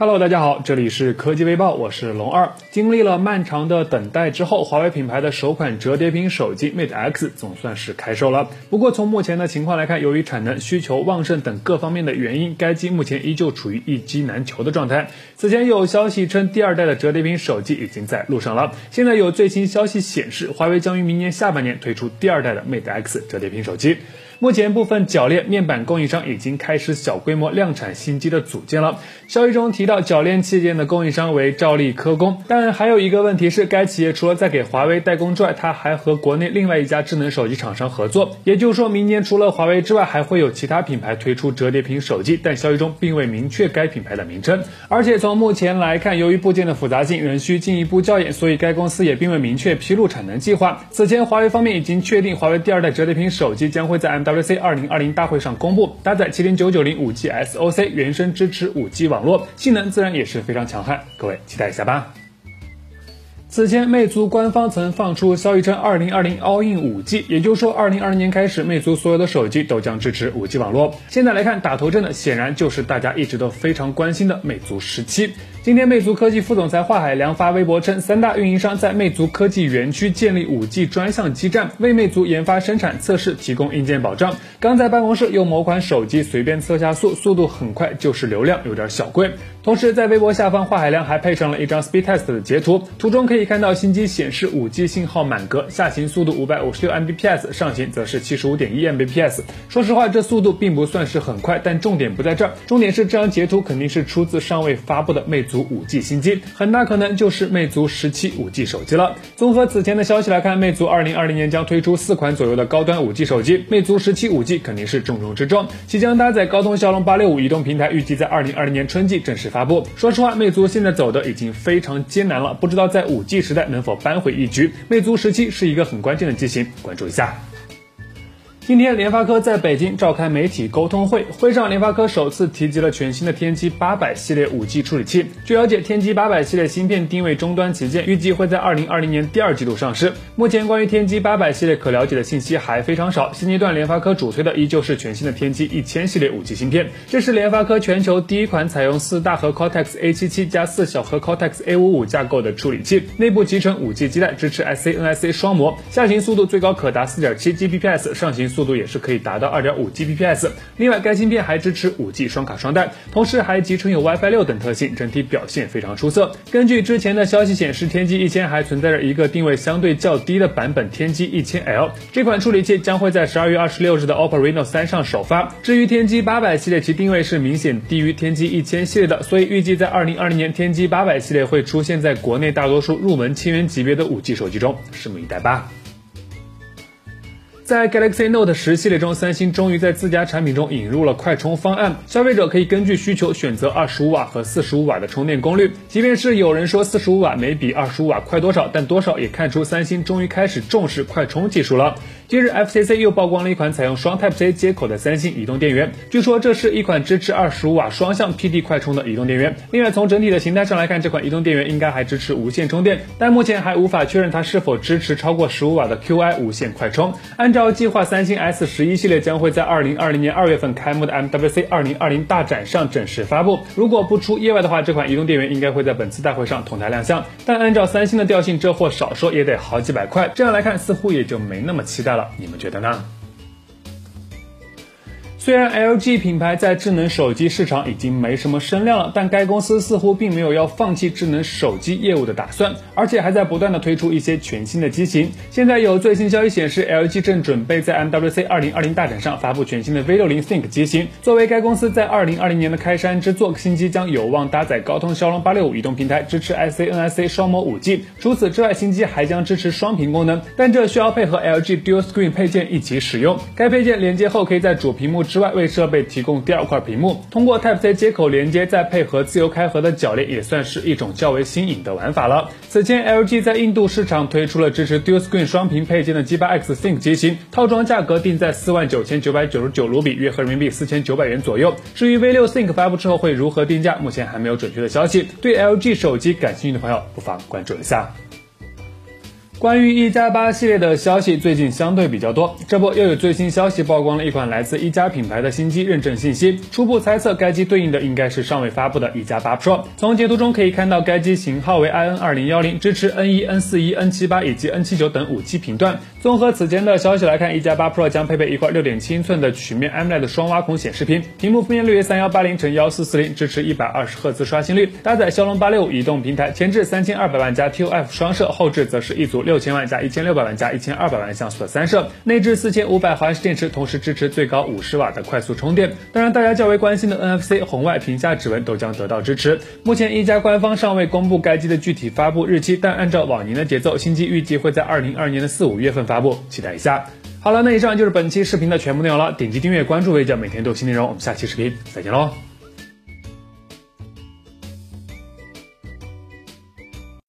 Hello，大家好，这里是科技微报，我是龙二。经历了漫长的等待之后，华为品牌的首款折叠屏手机 Mate X 总算是开售了。不过从目前的情况来看，由于产能、需求旺盛等各方面的原因，该机目前依旧处于一机难求的状态。此前有消息称，第二代的折叠屏手机已经在路上了。现在有最新消息显示，华为将于明年下半年推出第二代的 Mate X 折叠屏手机。目前部分铰链面板供应商已经开始小规模量产新机的组件了。消息中提到，铰链器件的供应商为兆力科工，但还有一个问题是，该企业除了在给华为代工之外，它还和国内另外一家智能手机厂商合作。也就是说明年除了华为之外，还会有其他品牌推出折叠屏手机，但消息中并未明确该品牌的名称。而且从目前来看，由于部件的复杂性仍需进一步校验，所以该公司也并未明确披露产能计划。此前，华为方面已经确定，华为第二代折叠屏手机将会在 WC 二零二零大会上公布，搭载麒麟九九零五 G SoC，原生支持五 G 网络，性能自然也是非常强悍，各位期待一下吧。此前，魅族官方曾放出消息称，2020 All In 5G，也就是说，2020年开始，魅族所有的手机都将支持 5G 网络。现在来看，打头阵的显然就是大家一直都非常关心的魅族十七。今天，魅族科技副总裁华海良发微博称，三大运营商在魅族科技园区建立 5G 专项基站，为魅族研发、生产、测试提供硬件保障。刚在办公室用某款手机随便测下速，速度很快，就是流量有点小贵。同时，在微博下方，华海良还配上了一张 Speed Test 的截图，图中可以可以看到新机显示 5G 信号满格，下行速度556 Mbps，上行则是75.1 Mbps。说实话，这速度并不算是很快，但重点不在这儿，重点是这张截图肯定是出自尚未发布的魅族 5G 新机，很大可能就是魅族十七 5G 手机了。综合此前的消息来看，魅族2020年将推出四款左右的高端 5G 手机，魅族十七 5G 肯定是重中之重，其将搭载高通骁龙865移动平台，预计在2020年春季正式发。发布。说实话，魅族现在走的已经非常艰难了，不知道在五 G 时代能否扳回一局。魅族十七是一个很关键的机型，关注一下。今天，联发科在北京召开媒体沟通会，会上联发科首次提及了全新的天玑八百系列五 G 处理器。据了解，天玑八百系列芯片定位终端旗舰，预计会在二零二零年第二季度上市。目前关于天玑八百系列可了解的信息还非常少，现阶段联发科主推的依旧是全新的天玑一千系列五 G 芯片。这是联发科全球第一款采用四大核 Cortex A 七七加四小核 Cortex A 五五架构的处理器，内部集成五 G 基带，支持 SANIC 双模，下行速度最高可达四点七 Gbps，上行速。速度也是可以达到二点五 Gbps。另外，该芯片还支持五 G 双卡双待，同时还集成有 WiFi 六等特性，整体表现非常出色。根据之前的消息显示，天玑一千还存在着一个定位相对较低的版本天玑一千 L，这款处理器将会在十二月二十六日的 OPPO Reno 三上首发。至于天玑八百系列，其定位是明显低于天玑一千系列的，所以预计在二零二零年天玑八百系列会出现在国内大多数入门千元级别的五 G 手机中，拭目以待吧。在 Galaxy Note 十系列中，三星终于在自家产品中引入了快充方案，消费者可以根据需求选择二十五瓦和四十五瓦的充电功率。即便是有人说四十五瓦没比二十五瓦快多少，但多少也看出三星终于开始重视快充技术了。近日，FCC 又曝光了一款采用双 Type C 接口的三星移动电源，据说这是一款支持二十五瓦双向 PD 快充的移动电源。另外，从整体的形态上来看，这款移动电源应该还支持无线充电，但目前还无法确认它是否支持超过十五瓦的 QI 无线快充。按照计划，三星 S 十一系列将会在二零二零年二月份开幕的 MWC 二零二零大展上正式发布。如果不出意外的话，这款移动电源应该会在本次大会上同台亮相。但按照三星的调性，这货少说也得好几百块，这样来看，似乎也就没那么期待了。你们觉得呢？虽然 LG 品牌在智能手机市场已经没什么声量了，但该公司似乎并没有要放弃智能手机业务的打算，而且还在不断的推出一些全新的机型。现在有最新消息显示，LG 正准备在 MWC 二零二零大展上发布全新的 V 六零 Think 机型。作为该公司在二零二零年的开山之作，新机将有望搭载高通骁龙八六五移动平台，支持 SANIC 双模五 G。除此之外，新机还将支持双屏功能，但这需要配合 LG Dual Screen 配件一起使用。该配件连接后，可以在主屏幕之之外为设备提供第二块屏幕，通过 Type C 接口连接，再配合自由开合的铰链，也算是一种较为新颖的玩法了。此前，LG 在印度市场推出了支持 Dual Screen 双屏配件的 G8X Think 机型，套装价格定在四万九千九百九十九卢比，约合人民币四千九百元左右。至于 V6 Think 发布之后会如何定价，目前还没有准确的消息。对 LG 手机感兴趣的朋友，不妨关注一下。关于一加八系列的消息最近相对比较多，这不又有最新消息曝光了一款来自一加品牌的新机认证信息，初步猜测该机对应的应该是尚未发布的一加八 Pro。从截图中可以看到，该机型号为 IN 二零幺零，支持 N 一、N 四一、N 七八以及 N 七九等五 G 频段。综合此前的消息来看，一加八 Pro 将配备一块六点七英寸的曲面 AMOLED 双挖孔显示屏，屏幕分辨率为三幺八零乘幺四四零，支持一百二十赫兹刷新率，搭载骁龙八六五移动平台，前置三千二百万加 TOF 双摄，后置则是一组六千万加一千六。百万加一千二百万像素的三摄，内置四千五百毫安时电池，同时支持最高五十瓦的快速充电。当然，大家较为关心的 NFC、红外、屏下指纹都将得到支持。目前一加官方尚未公布该机的具体发布日期，但按照往年的节奏，新机预计会在二零二二年的四五月份发布，期待一下。好了，那以上就是本期视频的全部内容了。点击订阅关注为将，每天都有新内容。我们下期视频再见喽。